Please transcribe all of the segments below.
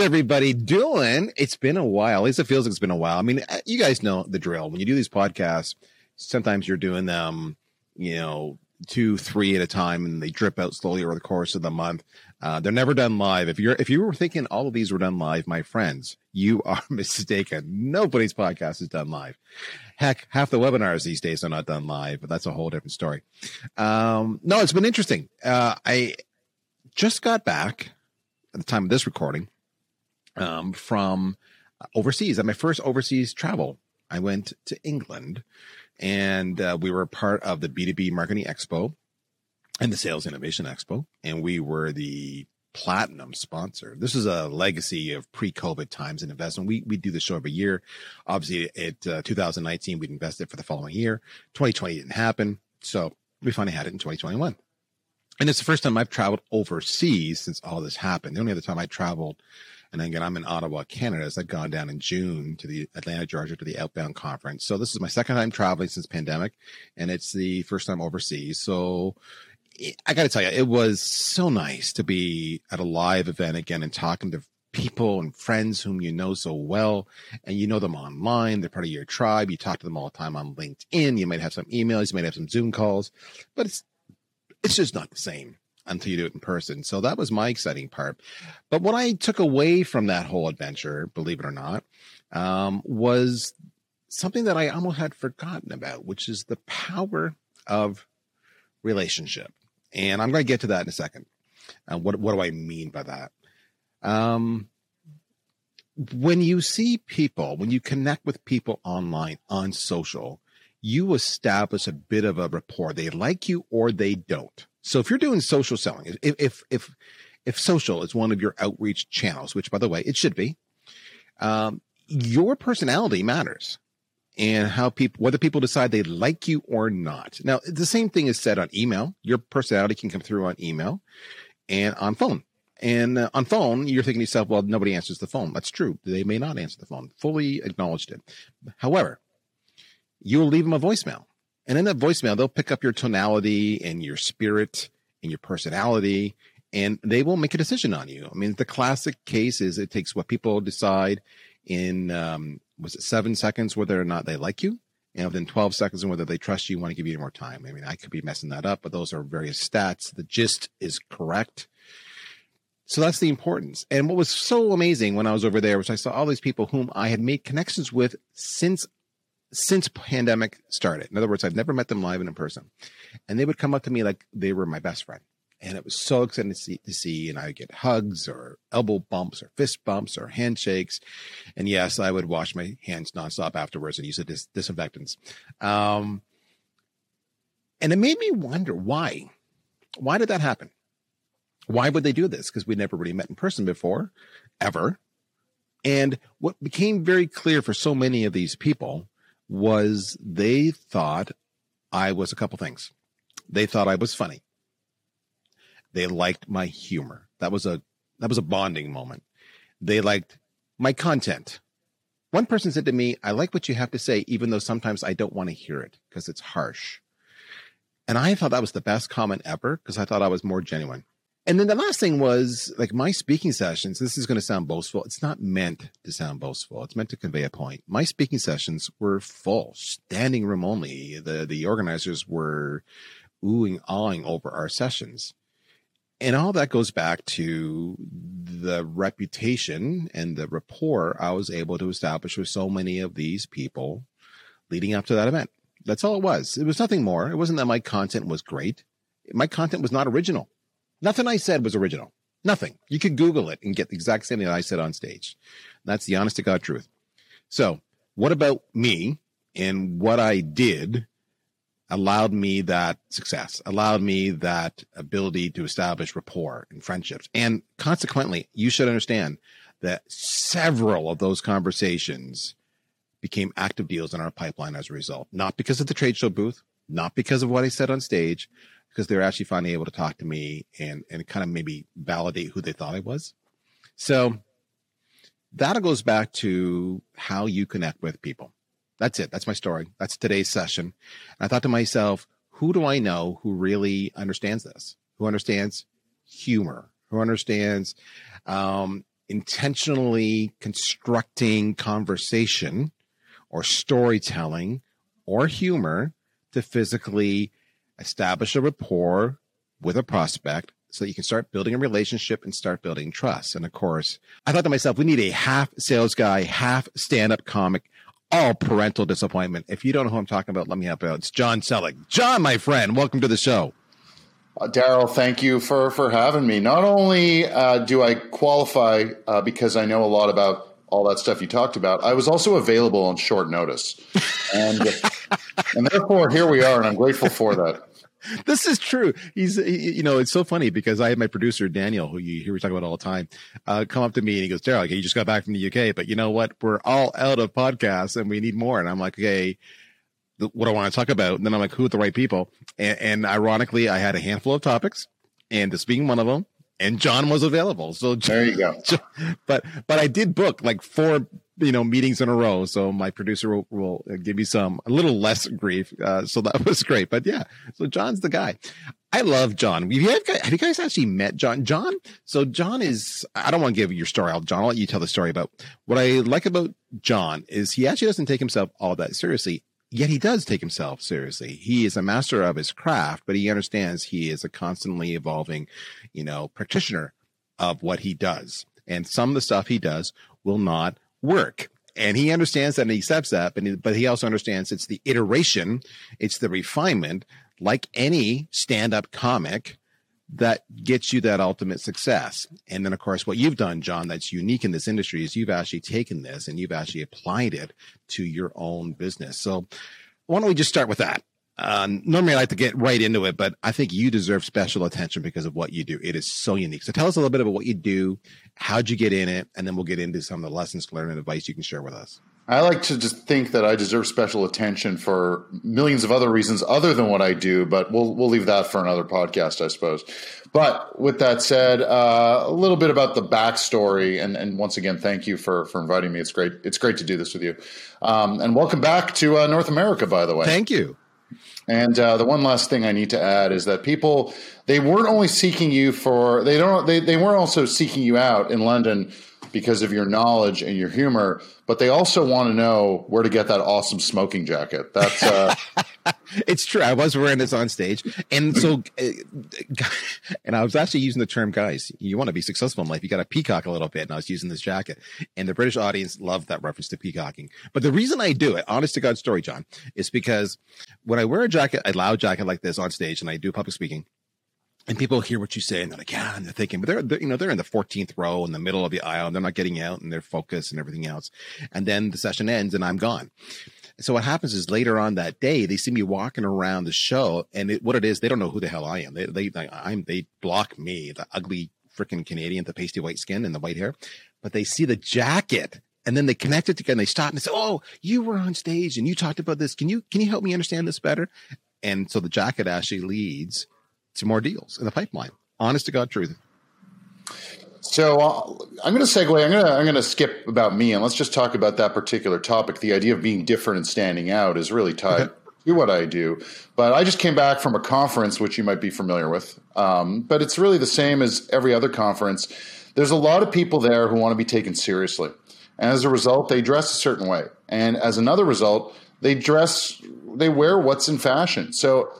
Everybody doing? It's been a while. At least it feels like it's been a while. I mean, uh, you guys know the drill. When you do these podcasts, sometimes you're doing them, you know, two, three at a time, and they drip out slowly over the course of the month. Uh, they're never done live. If you're if you were thinking all of these were done live, my friends, you are mistaken. Nobody's podcast is done live. Heck, half the webinars these days are not done live, but that's a whole different story. Um, no, it's been interesting. Uh, I just got back at the time of this recording um, from overseas. At my first overseas travel, I went to England, and uh, we were part of the B2B Marketing Expo and the Sales Innovation Expo, and we were the platinum sponsor. This is a legacy of pre-COVID times and investment. We we do the show every year. Obviously, at uh, 2019, we'd invested for the following year. 2020 didn't happen, so we finally had it in 2021. And it's the first time I've traveled overseas since all this happened. The only other time I traveled, and again, I'm in Ottawa, Canada, is I've gone down in June to the Atlanta, Georgia, to the Outbound Conference. So this is my second time traveling since pandemic, and it's the first time overseas. So I got to tell you, it was so nice to be at a live event again and talking to people and friends whom you know so well. And you know them online. They're part of your tribe. You talk to them all the time on linkedin. You might have some emails. You might have some zoom calls. But it's it's just not the same until you do it in person. So that was my exciting part. But what I took away from that whole adventure, believe it or not, um, was something that I almost had forgotten about, which is the power of relationship. And I'm going to get to that in a second. Uh, what what do I mean by that? Um, when you see people, when you connect with people online on social, you establish a bit of a rapport. They like you or they don't. So if you're doing social selling, if if if if social is one of your outreach channels, which by the way it should be, um, your personality matters, and how people whether people decide they like you or not. Now the same thing is said on email. Your personality can come through on email and on phone. And uh, on phone, you're thinking to yourself, well, nobody answers the phone. That's true. They may not answer the phone. Fully acknowledged it. However, you'll leave them a voicemail. And in that voicemail, they'll pick up your tonality and your spirit and your personality, and they will make a decision on you. I mean, the classic case is it takes what people decide in, um, was it seven seconds whether or not they like you? And within 12 seconds and whether they trust you, want to give you more time. I mean, I could be messing that up, but those are various stats. The gist is correct. So that's the importance. And what was so amazing when I was over there was I saw all these people whom I had made connections with since since pandemic started. In other words, I've never met them live and in person. And they would come up to me like they were my best friend. And it was so exciting to see, to see. And I would get hugs or elbow bumps or fist bumps or handshakes. And yes, I would wash my hands nonstop afterwards and use a dis- disinfectants. Um, and it made me wonder why. Why did that happen? Why would they do this? Because we never really met in person before, ever. And what became very clear for so many of these people was they thought I was a couple things. They thought I was funny. They liked my humor. That was a that was a bonding moment. They liked my content. One person said to me, I like what you have to say, even though sometimes I don't want to hear it because it's harsh. And I thought that was the best comment ever because I thought I was more genuine. And then the last thing was like my speaking sessions. This is going to sound boastful. It's not meant to sound boastful. It's meant to convey a point. My speaking sessions were full, standing room only. The the organizers were oohing, awing over our sessions. And all that goes back to the reputation and the rapport I was able to establish with so many of these people leading up to that event. That's all it was. It was nothing more. It wasn't that my content was great. My content was not original. Nothing I said was original. Nothing. You could Google it and get the exact same thing that I said on stage. That's the honest to God truth. So, what about me and what I did allowed me that success, allowed me that ability to establish rapport and friendships. And consequently, you should understand that several of those conversations became active deals in our pipeline as a result, not because of the trade show booth, not because of what I said on stage, because they're actually finally able to talk to me and and kind of maybe validate who they thought I was. So that goes back to how you connect with people. That's it. That's my story. That's today's session. And I thought to myself, who do I know who really understands this? Who understands humor? Who understands um, intentionally constructing conversation or storytelling or humor to physically establish a rapport with a prospect so that you can start building a relationship and start building trust. And of course, I thought to myself, we need a half sales guy, half stand up comic, all parental disappointment. If you don't know who I'm talking about, let me help out. It's Jon Selig. John, my friend, welcome to the show. Uh, Daryl, thank you for, for having me. Not only uh, do I qualify uh, because I know a lot about all that stuff you talked about, I was also available on short notice. And, and therefore, here we are, and I'm grateful for that. this is true. He's, he, you know, it's so funny because I had my producer Daniel, who you hear we talk about all the time, uh, come up to me and he goes, "Daryl, okay, you just got back from the UK, but you know what? We're all out of podcasts and we need more." And I'm like, "Okay, what do I want to talk about?" And then I'm like, "Who are the right people?" And, and ironically, I had a handful of topics, and this being one of them, and John was available. So there you go. But but I did book like four you know meetings in a row, so my producer will, will give me some a little less grief. Uh, so that was great. But yeah, so John's the guy. I love John. Have have you guys actually met John? John. So John is. I don't want to give your story. I'll John. I'll let you tell the story about what I like about John is he actually doesn't take himself all that seriously yet he does take himself seriously. He is a master of his craft, but he understands he is a constantly evolving, you know, practitioner of what he does. And some of the stuff he does will not work. And he understands that and he accepts that, but, but he also understands it's the iteration, it's the refinement, like any stand up comic that gets you that ultimate success. And then, of course, what you've done, John, that's unique in this industry is you've actually taken this and you've actually applied it to your own business. So, why don't we just start with that? Uh, normally, I like to get right into it, but I think you deserve special attention because of what you do. It is so unique. So, tell us a little bit about what you do, how'd you get in it, and then we'll get into some of the lessons learned and advice you can share with us. I like to just think that I deserve special attention for millions of other reasons other than what I do, but we'll we'll leave that for another podcast, I suppose. But with that said, uh, a little bit about the backstory, and, and once again, thank you for for inviting me. It's great. It's great to do this with you, um, and welcome back to uh, North America. By the way, thank you. And uh, the one last thing I need to add is that people they weren't only seeking you for they don't they, they weren't also seeking you out in London because of your knowledge and your humor, but they also want to know where to get that awesome smoking jacket. That's uh, it's true. I was wearing this on stage, and so, uh, and I was actually using the term, guys. You want to be successful in life, you got to peacock a little bit. And I was using this jacket, and the British audience loved that reference to peacocking. But the reason I do it, honest to God story, John, is because when I wear a jacket, a loud jacket like this on stage, and I do public speaking and people hear what you say and they're like, yeah, and they're thinking, but they're, they're, you know, they're in the 14th row in the middle of the aisle and they're not getting out and they're focused and everything else. And then the session ends and I'm gone. So what happens is later on that day, they see me walking around the show and it, what it is, they don't know who the hell I am. They, they, I'm, they block me, the ugly freaking Canadian, the pasty white skin and the white hair, but they see the jacket and then they connect it together and they stop and they say, Oh, you were on stage and you talked about this. Can you, can you help me understand this better? And so the jacket actually leads to more deals in the pipeline. Honest to God truth. So uh, I'm going to segue. I'm going to I'm going to skip about me and let's just talk about that particular topic. The idea of being different and standing out is really tied okay. to what I do. But I just came back from a conference which you might be familiar with. Um, but it's really the same as every other conference. There's a lot of people there who want to be taken seriously, and as a result, they dress a certain way. And as another result, they dress they wear what's in fashion. So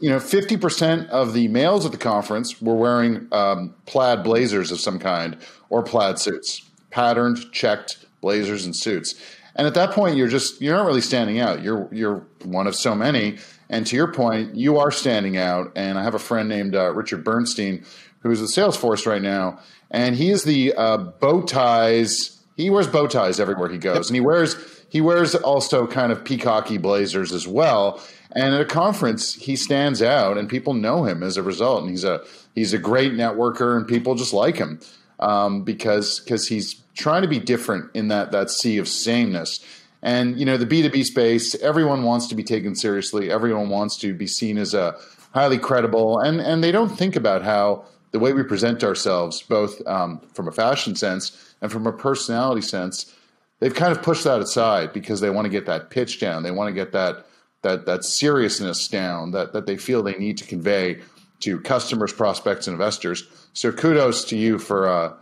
you know, 50% of the males at the conference were wearing um, plaid blazers of some kind or plaid suits, patterned, checked blazers and suits. And at that point, you're just, you're not really standing out. You're, you're one of so many. And to your point, you are standing out. And I have a friend named uh, Richard Bernstein who's at Salesforce right now. And he is the uh, bow ties. He wears bow ties everywhere he goes. And he wears, he wears also kind of peacocky blazers as well. And at a conference, he stands out, and people know him as a result. And he's a he's a great networker, and people just like him um, because because he's trying to be different in that that sea of sameness. And you know, the B two B space, everyone wants to be taken seriously. Everyone wants to be seen as a highly credible, and and they don't think about how the way we present ourselves, both um, from a fashion sense and from a personality sense, they've kind of pushed that aside because they want to get that pitch down. They want to get that that that seriousness down that that they feel they need to convey to customers, prospects, and investors. So kudos to you for uh,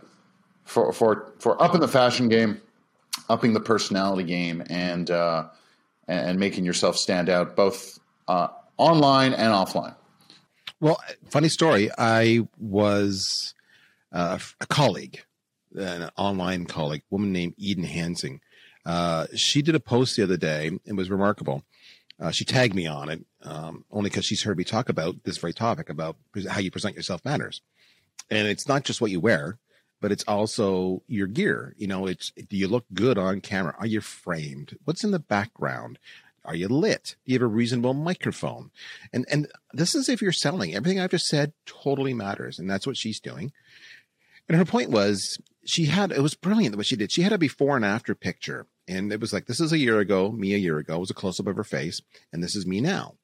for for for upping the fashion game, upping the personality game, and uh, and making yourself stand out both uh, online and offline. Well, funny story. I was uh, a colleague, an online colleague, woman named Eden Hansing. Uh, she did a post the other day. It was remarkable. Uh, she tagged me on it um, only because she's heard me talk about this very topic about how you present yourself matters. And it's not just what you wear, but it's also your gear. You know, it's do you look good on camera? Are you framed? What's in the background? Are you lit? Do you have a reasonable microphone? And and this is if you're selling. Everything I've just said totally matters, and that's what she's doing. And her point was she had it was brilliant what she did. She had a before and after picture, and it was like this is a year ago, me a year ago. It was a close up of her face, and this is me now.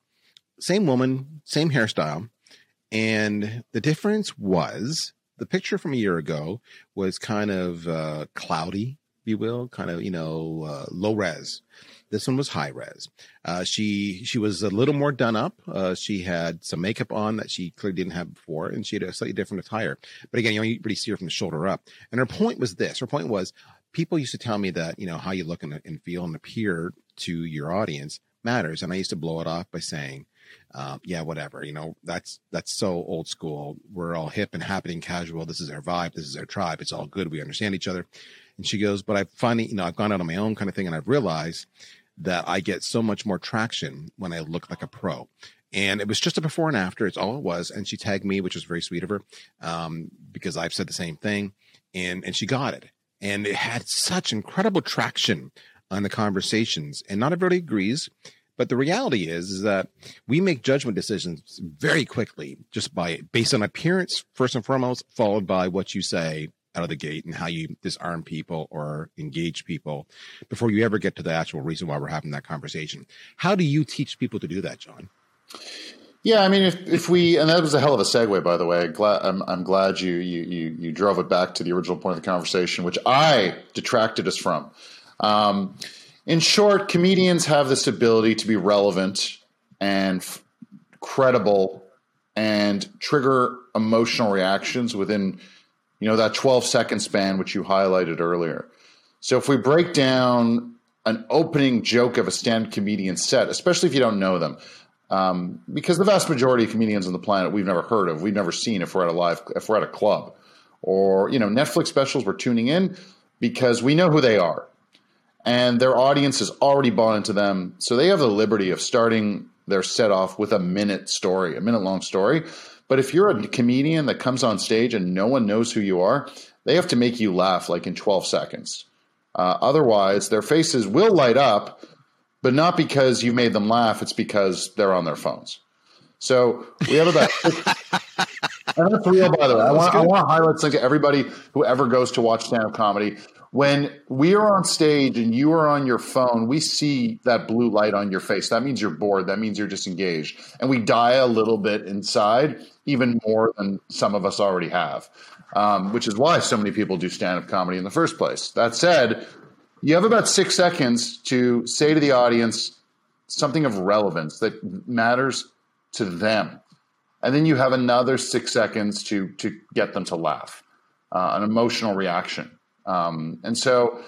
Same woman, same hairstyle, and the difference was the picture from a year ago was kind of uh, cloudy, if you will, kind of you know uh, low res. This one was high res. Uh, she she was a little more done up. Uh, she had some makeup on that she clearly didn't have before, and she had a slightly different attire. But again, you only really see her from the shoulder up. And her point was this: her point was, people used to tell me that you know how you look and, feel and appear to your audience matters, and I used to blow it off by saying, uh, yeah, whatever. You know, that's that's so old school. We're all hip and happening, casual. This is our vibe. This is our tribe. It's all good. We understand each other. And she goes, but I finally, you know, I've gone out on my own kind of thing, and I've realized that I get so much more traction when I look like a pro. And it was just a before and after. It's all it was. And she tagged me, which was very sweet of her, um, because I've said the same thing. And and she got it. And it had such incredible traction on the conversations. And not everybody agrees. But the reality is, is that we make judgment decisions very quickly, just by based on appearance first and foremost, followed by what you say out of the gate and how you disarm people or engage people before you ever get to the actual reason why we're having that conversation. How do you teach people to do that, John? Yeah, I mean, if, if we and that was a hell of a segue, by the way. Glad, I'm, I'm glad you, you you you drove it back to the original point of the conversation, which I detracted us from. Um, in short, comedians have this ability to be relevant and f- credible and trigger emotional reactions within you know that 12 second span which you highlighted earlier so if we break down an opening joke of a stand comedian set especially if you don't know them um, because the vast majority of comedians on the planet we've never heard of we've never seen if we're at a live if we're at a club or you know netflix specials we're tuning in because we know who they are and their audience has already bought into them. So they have the liberty of starting their set off with a minute story, a minute long story. But if you're a comedian that comes on stage and no one knows who you are, they have to make you laugh like in 12 seconds. Uh, otherwise, their faces will light up, but not because you made them laugh. It's because they're on their phones. So we have about. and that's real, by the way. I want, I want to highlight something to everybody who ever goes to watch stand up comedy when we are on stage and you are on your phone, we see that blue light on your face. That means you're bored. That means you're disengaged. And we die a little bit inside, even more than some of us already have, um, which is why so many people do stand up comedy in the first place. That said, you have about six seconds to say to the audience something of relevance that matters to them. And then you have another six seconds to, to get them to laugh, uh, an emotional reaction. Um, and so,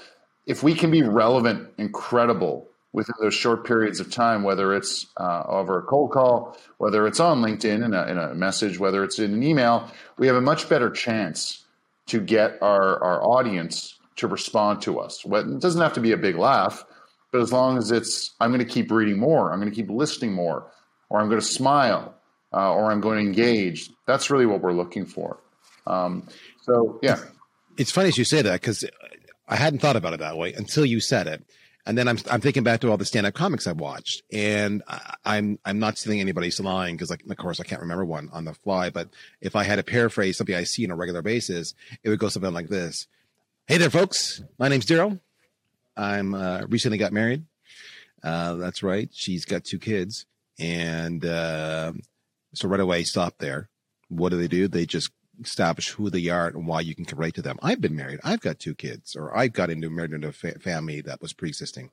if we can be relevant and credible within those short periods of time, whether it's uh, over a cold call, whether it's on LinkedIn in a, in a, message, whether it's in an email, we have a much better chance to get our, our audience to respond to us. It doesn't have to be a big laugh, but as long as it's, I'm going to keep reading more, I'm going to keep listening more, or I'm going to smile, uh, or I'm going to engage. That's really what we're looking for. Um, so, yeah. It's funny as you say that because I hadn't thought about it that way until you said it. And then I'm I'm thinking back to all the stand up comics I've watched, and I, I'm I'm not stealing anybody's line because, like, of course, I can't remember one on the fly. But if I had to paraphrase something I see on a regular basis, it would go something like this: "Hey there, folks. My name's Daryl. I'm uh, recently got married. Uh, that's right. She's got two kids, and uh, so right away, stop there. What do they do? They just establish who they are and why you can relate to them. I've been married. I've got two kids, or I've got into married into a fa- family that was pre-existing.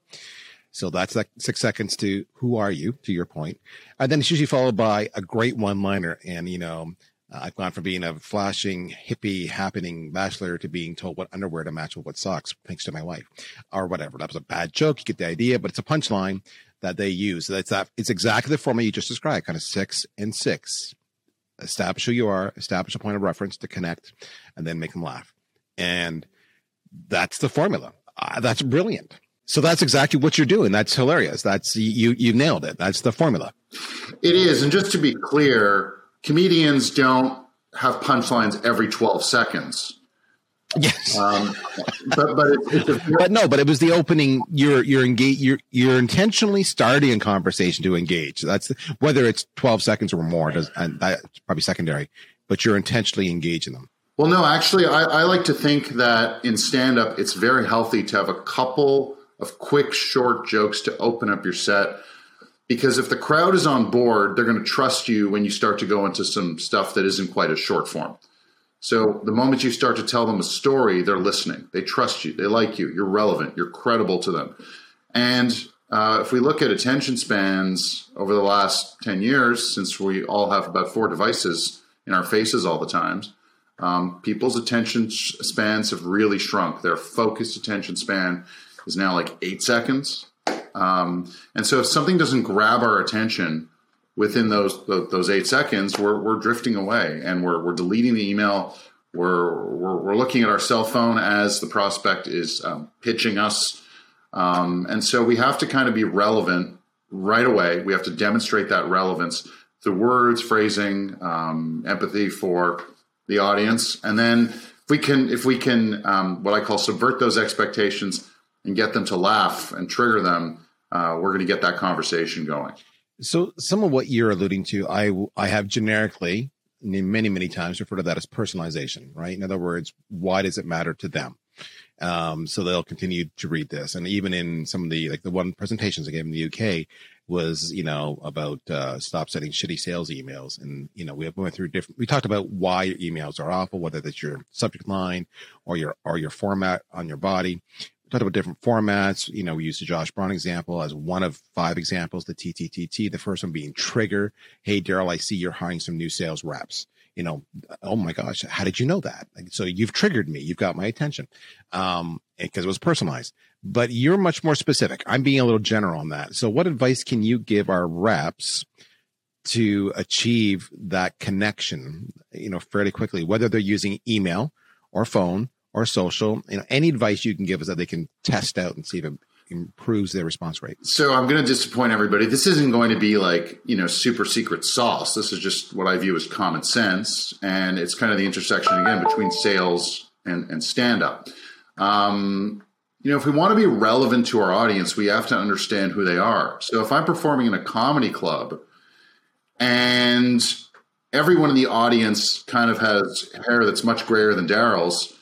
So that's like six seconds to who are you, to your. And then it's usually followed by a great one liner. And, you know, Uh, I've gone from being a flashing, hippie, happening bachelor to being told what underwear to match with what socks, thanks to my wife, or whatever. That was a bad joke. You get the idea, but it's a punchline that they use. That's that. It's exactly the formula you just described, kind of six and six. Establish who you are, establish a point of reference to connect, and then make them laugh. And that's the formula. Uh, that's brilliant. So that's exactly what you're doing. That's hilarious. That's you. You nailed it. That's the formula. It is. And just to be clear, comedians don't have punchlines every 12 seconds. Yes, um, but but it's, it's a, but no, but it was the opening. You're you're engage. You're you're intentionally starting a conversation to engage. That's whether it's twelve seconds or more. Does and that's probably secondary, but you're intentionally engaging them. Well, no, actually, I, I like to think that in stand up, it's very healthy to have a couple of quick, short jokes to open up your set because if the crowd is on board, they're going to trust you when you start to go into some stuff that isn't quite as short form. So the moment you start to tell them a story, they're listening. They trust you. They like you. You're relevant. You're credible to them. And uh, if we look at attention spans over the last 10 years, since we all have about four devices in our faces all the times, um, people's attention spans have really shrunk. Their focused attention span is now like eight seconds. Um, and so if something doesn't grab our attention within those those eight seconds, we're, we're drifting away and we're, we're deleting the email. We're, we're, we're looking at our cell phone as the prospect is um, pitching us. Um, and so we have to kind of be relevant right away. We have to demonstrate that relevance through words, phrasing, um, empathy for the audience. And then if we can, if we can, um, what I call subvert those expectations and get them to laugh and trigger them, uh, we're going to get that conversation going. So, some of what you're alluding to, I I have generically many many times referred to that as personalization, right? In other words, why does it matter to them? Um, so they'll continue to read this, and even in some of the like the one presentations I gave in the UK was you know about uh, stop sending shitty sales emails, and you know we went through different. We talked about why your emails are awful, whether that's your subject line or your or your format on your body talked about different formats. You know, we used the Josh Braun example as one of five examples, the TTTT, the first one being trigger. Hey, Daryl, I see you're hiring some new sales reps. You know, oh my gosh, how did you know that? So you've triggered me. You've got my attention. Um, because it was personalized, but you're much more specific. I'm being a little general on that. So what advice can you give our reps to achieve that connection, you know, fairly quickly, whether they're using email or phone or social, you know, any advice you can give us that they can test out and see if it improves their response rate. So I'm going to disappoint everybody. This isn't going to be like, you know, super secret sauce. This is just what I view as common sense. And it's kind of the intersection again between sales and, and stand up. Um, you know, if we want to be relevant to our audience, we have to understand who they are. So if I'm performing in a comedy club and everyone in the audience kind of has hair that's much grayer than Daryl's,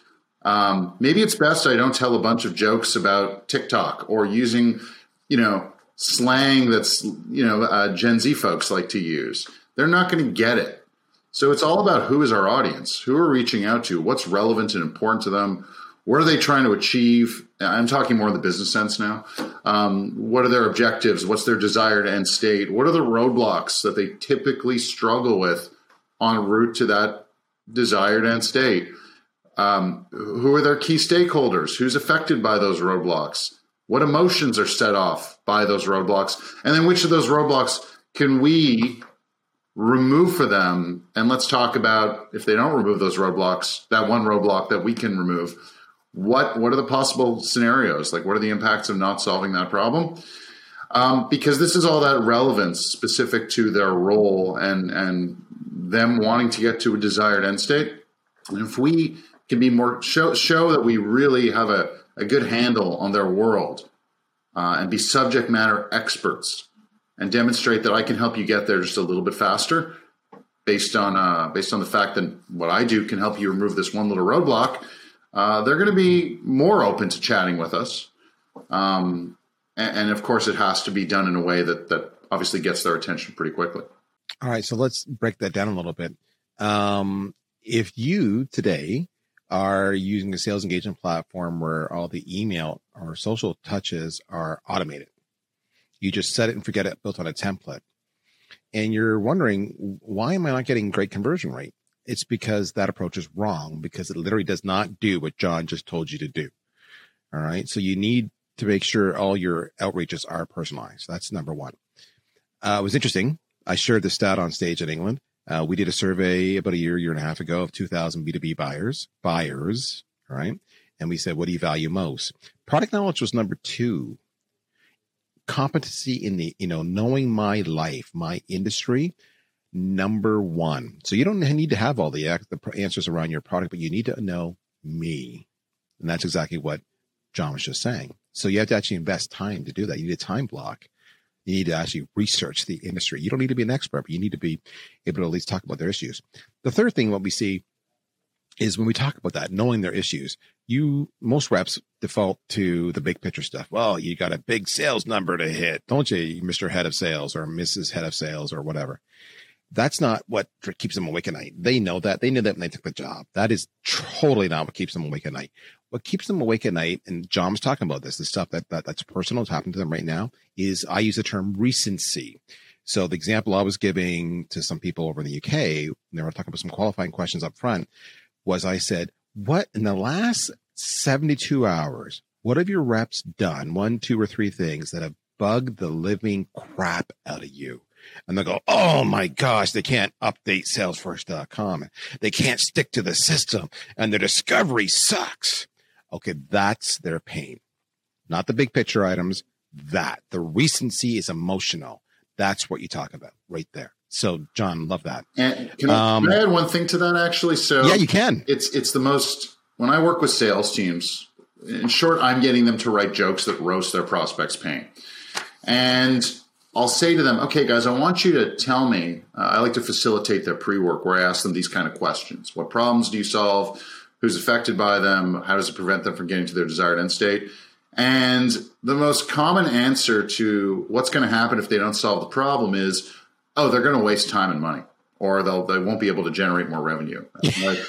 um, maybe it's best I don't tell a bunch of jokes about TikTok or using, you know, slang that's, you know, uh, Gen Z folks like to use. They're not going to get it. So it's all about who is our audience, who are reaching out to, what's relevant and important to them, what are they trying to achieve? I'm talking more in the business sense now. Um, what are their objectives? What's their desired end state? What are the roadblocks that they typically struggle with en route to that desired end state? Um, who are their key stakeholders? Who's affected by those roadblocks? What emotions are set off by those roadblocks? And then which of those roadblocks can we remove for them? And let's talk about if they don't remove those roadblocks, that one roadblock that we can remove. What what are the possible scenarios? Like what are the impacts of not solving that problem? Um, because this is all that relevance specific to their role and and them wanting to get to a desired end state. And if we can be more show show that we really have a, a good handle on their world uh, and be subject matter experts and demonstrate that I can help you get there just a little bit faster based on uh, based on the fact that what I do can help you remove this one little roadblock. Uh, they're going to be more open to chatting with us, um, and, and of course, it has to be done in a way that that obviously gets their attention pretty quickly. All right, so let's break that down a little bit. Um, if you today are using a sales engagement platform where all the email or social touches are automated. You just set it and forget it built on a template. And you're wondering, why am I not getting great conversion rate? it's because that approach is wrong because it literally does not do what John just told you to do. All right. So you need to make sure all your outreaches are personalized. That's number one. Uh, it was interesting. I shared the stat on stage in England. Uh, we did a survey about a year, year and a half ago of 2,000 B2B buyers, buyers, right? And we said, what do you value most? Product knowledge was number two. Competency in the, you know, knowing my life, my industry, number one. So you don't need to have all the, the answers around your product, but you need to know me. And that's exactly what John was just saying. So you have to actually invest time to do that. You need a time block. You need to actually research the industry. You don't need to be an expert, but you need to be able to at least talk about their issues. The third thing, what we see is when we talk about that, knowing their issues, you, most reps default to the big picture stuff. Well, you got a big sales number to hit, don't you, Mr. Head of Sales or Mrs. Head of Sales or whatever. That's not what keeps them awake at night. They know that. They knew that when they took the job. That is totally not what keeps them awake at night. What keeps them awake at night, and John was talking about this, the stuff that, that that's personal, is happening to them right now, is I use the term recency. So the example I was giving to some people over in the UK, and they were talking about some qualifying questions up front, was I said, what in the last 72 hours, what have your reps done? One, two, or three things that have bugged the living crap out of you and they'll go, Oh my gosh, they can't update salesforce.com. They can't stick to the system and their discovery sucks. Okay. That's their pain, not the big picture items. That the recency is emotional. That's what you talk about right there. So, John, love that. And can, I, um, can I add one thing to that? Actually, so yeah, you can. It's it's the most when I work with sales teams. In short, I'm getting them to write jokes that roast their prospects' pain, and I'll say to them, okay, guys, I want you to tell me. Uh, I like to facilitate their pre work where I ask them these kind of questions What problems do you solve? Who's affected by them? How does it prevent them from getting to their desired end state? And the most common answer to what's going to happen if they don't solve the problem is, oh, they're going to waste time and money, or they'll they won't be able to generate more revenue. like,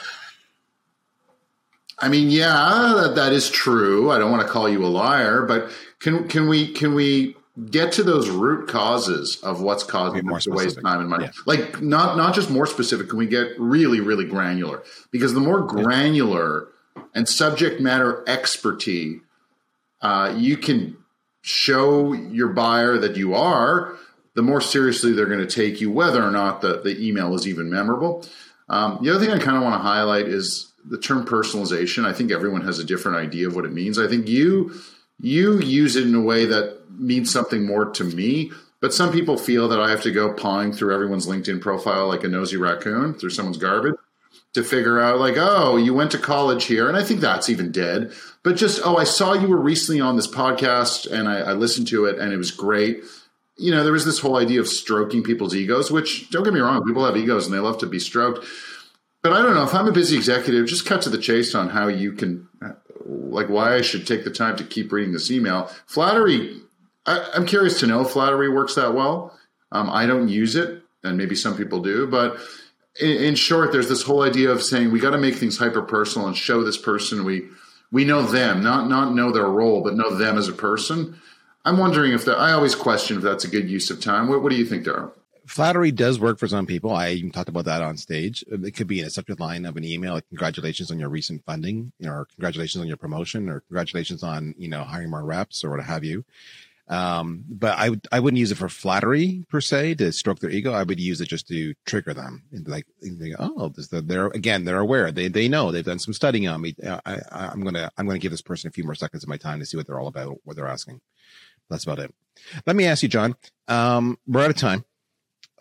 I mean, yeah, that, that is true. I don't want to call you a liar, but can can we can we get to those root causes of what's causing them to waste time and money. Yeah. Like not not just more specific. Can we get really really granular? Because the more granular and subject matter expertise uh, you can show your buyer that you are, the more seriously they're going to take you, whether or not the, the email is even memorable. Um, the other thing I kind of want to highlight is the term personalization. I think everyone has a different idea of what it means. I think you you use it in a way that means something more to me. But some people feel that I have to go pawing through everyone's LinkedIn profile like a nosy raccoon through someone's garbage to figure out, like, oh, you went to college here. And I think that's even dead. But just, oh, I saw you were recently on this podcast and I, I listened to it and it was great. You know, there was this whole idea of stroking people's egos, which don't get me wrong, people have egos and they love to be stroked. But I don't know if I'm a busy executive, just cut to the chase on how you can, like, why I should take the time to keep reading this email. Flattery I, am curious to know if flattery works that well. Um, I don't use it, and maybe some people do, but in, in short, there's this whole idea of saying we got to make things hyper personal and show this person we we know them, not not know their role, but know them as a person. I'm wondering if that. I always question if that's a good use of time. What, what do you think, Darryl? Flattery does work for some people. I even talked about that on stage. It could be in a subject line of an email, like congratulations on your recent funding, or congratulations on your promotion, or congratulations on you know hiring more reps, or what have you. Um, but I would I wouldn't use it for flattery per se to stroke their ego. I would use it just to trigger them. And like, they, oh, this, they're again they're aware. They they know they've done some studying on me. I, I am gonna I'm gonna give this person a few more seconds of my time to see what they're all about, what they're asking. That's about it. Let me ask you, John. Um, we're out of time.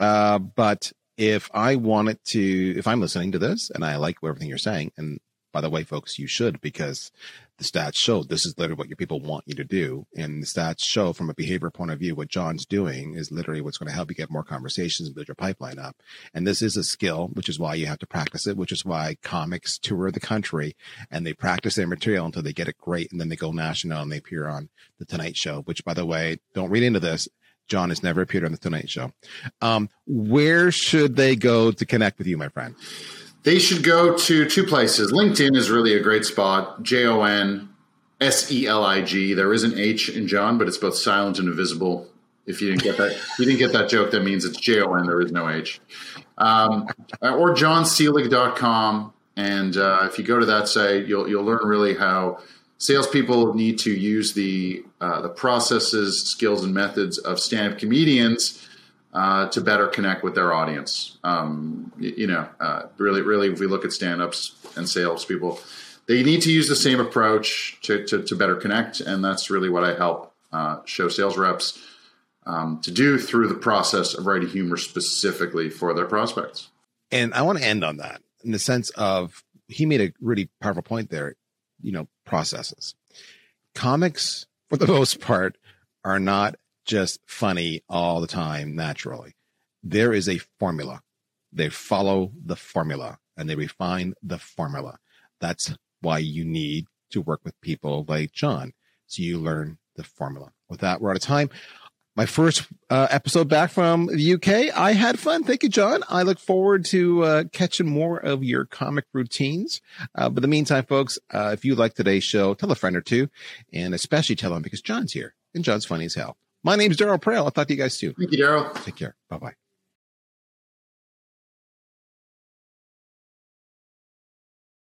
Uh, but if I wanted to, if I'm listening to this and I like everything you're saying, and by the way, folks, you should because the stats show this is literally what your people want you to do. And the stats show from a behavior point of view, what John's doing is literally what's going to help you get more conversations and build your pipeline up. And this is a skill, which is why you have to practice it, which is why comics tour the country and they practice their material until they get it great. And then they go national and they appear on the Tonight Show, which by the way, don't read into this. John has never appeared on the Tonight Show. Um, where should they go to connect with you, my friend? They should go to two places. LinkedIn is really a great spot. J O N S E L I G. There is an H in John, but it's both silent and invisible. If you didn't get that, you didn't get that joke. That means it's J O N. There is no H. um, or jonselig.com. And uh, if you go to that site, you'll you'll learn really how salespeople need to use the uh, the processes, skills, and methods of stand-up comedians uh, to better connect with their audience. Um, you, you, know, uh, really, really, if we look at stand-ups and salespeople, they need to use the same approach to, to, to better connect, and that's really what I help uh, show sales reps um, to do through the process of writing humor specifically for their prospects. And I want to end on that in the sense of he made a really powerful point there. You know, processes. Comics, for the most part, are not just funny all the time naturally. There is a formula. They follow the formula and they refine the formula. That's why you need to work with people like John. So you learn the formula. With that, we're out of time my first uh, episode back from the UK. I had fun. Thank you, John. I look forward to uh, catching more of your comic routines. Uh, but in the meantime, folks, uh, if you like today's show, tell a friend or two, and especially tell them because John's here and John's funny as hell. My name's Darryl Praill. I'll talk to you guys soon. Thank you, Daryl. Take care. Bye bye.